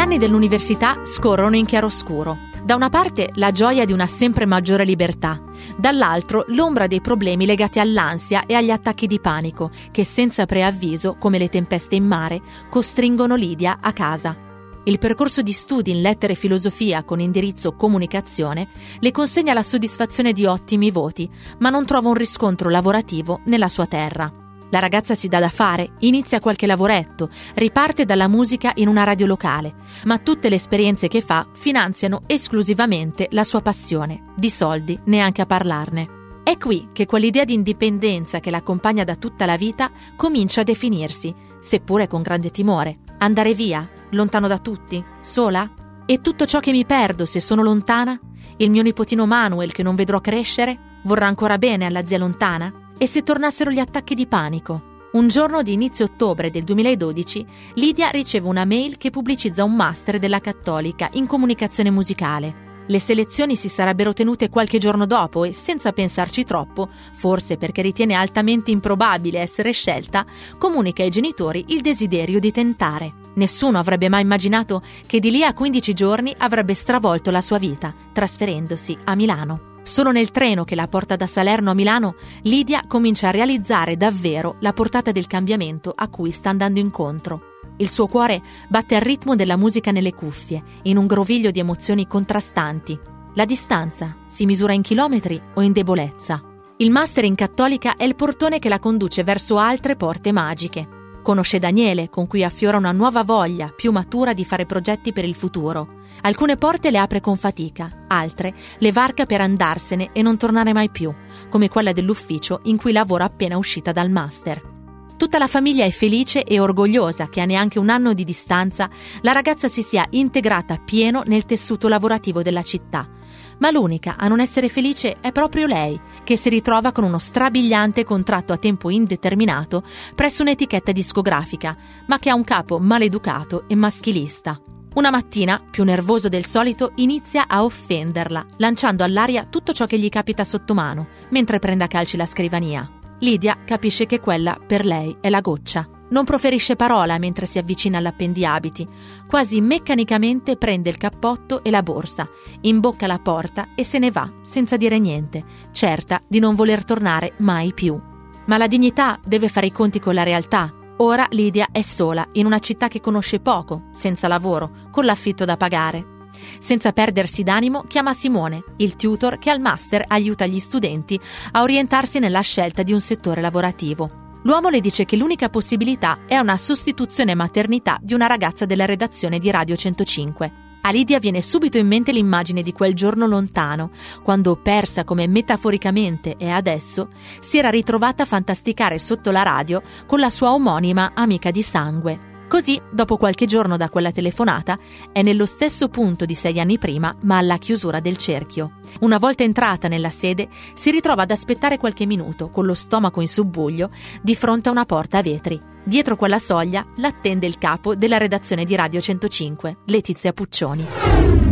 anni dell'università scorrono in chiaroscuro. Da una parte la gioia di una sempre maggiore libertà, dall'altro l'ombra dei problemi legati all'ansia e agli attacchi di panico che senza preavviso, come le tempeste in mare, costringono Lidia a casa. Il percorso di studi in lettere e filosofia con indirizzo comunicazione le consegna la soddisfazione di ottimi voti, ma non trova un riscontro lavorativo nella sua terra. La ragazza si dà da fare, inizia qualche lavoretto, riparte dalla musica in una radio locale, ma tutte le esperienze che fa finanziano esclusivamente la sua passione, di soldi neanche a parlarne. È qui che quell'idea di indipendenza che l'accompagna da tutta la vita comincia a definirsi, seppure con grande timore. Andare via, lontano da tutti, sola? E tutto ciò che mi perdo se sono lontana? Il mio nipotino Manuel che non vedrò crescere? Vorrà ancora bene alla zia lontana? E se tornassero gli attacchi di panico? Un giorno di inizio ottobre del 2012, Lidia riceve una mail che pubblicizza un master della Cattolica in comunicazione musicale. Le selezioni si sarebbero tenute qualche giorno dopo e, senza pensarci troppo, forse perché ritiene altamente improbabile essere scelta, comunica ai genitori il desiderio di tentare. Nessuno avrebbe mai immaginato che di lì a 15 giorni avrebbe stravolto la sua vita, trasferendosi a Milano. Solo nel treno che la porta da Salerno a Milano, Lidia comincia a realizzare davvero la portata del cambiamento a cui sta andando incontro. Il suo cuore batte al ritmo della musica nelle cuffie, in un groviglio di emozioni contrastanti. La distanza si misura in chilometri o in debolezza. Il master in cattolica è il portone che la conduce verso altre porte magiche. Conosce Daniele, con cui affiora una nuova voglia, più matura di fare progetti per il futuro. Alcune porte le apre con fatica, altre le varca per andarsene e non tornare mai più, come quella dell'ufficio in cui lavora appena uscita dal master. Tutta la famiglia è felice e orgogliosa che a neanche un anno di distanza la ragazza si sia integrata pieno nel tessuto lavorativo della città ma l'unica a non essere felice è proprio lei, che si ritrova con uno strabiliante contratto a tempo indeterminato presso un'etichetta discografica, ma che ha un capo maleducato e maschilista. Una mattina, più nervoso del solito, inizia a offenderla, lanciando all'aria tutto ciò che gli capita sotto mano, mentre prende a calci la scrivania. Lidia capisce che quella per lei è la goccia. Non proferisce parola mentre si avvicina all'appendiabiti. Quasi meccanicamente prende il cappotto e la borsa, imbocca la porta e se ne va, senza dire niente, certa di non voler tornare mai più. Ma la dignità deve fare i conti con la realtà. Ora Lidia è sola, in una città che conosce poco, senza lavoro, con l'affitto da pagare. Senza perdersi d'animo, chiama Simone, il tutor che al master aiuta gli studenti a orientarsi nella scelta di un settore lavorativo. L'uomo le dice che l'unica possibilità è una sostituzione maternità di una ragazza della redazione di Radio 105. A Lidia viene subito in mente l'immagine di quel giorno lontano, quando, persa come metaforicamente è adesso, si era ritrovata a fantasticare sotto la radio con la sua omonima amica di sangue. Così, dopo qualche giorno da quella telefonata, è nello stesso punto di sei anni prima, ma alla chiusura del cerchio. Una volta entrata nella sede, si ritrova ad aspettare qualche minuto, con lo stomaco in subbuglio, di fronte a una porta a vetri. Dietro quella soglia l'attende il capo della redazione di Radio 105, Letizia Puccioni.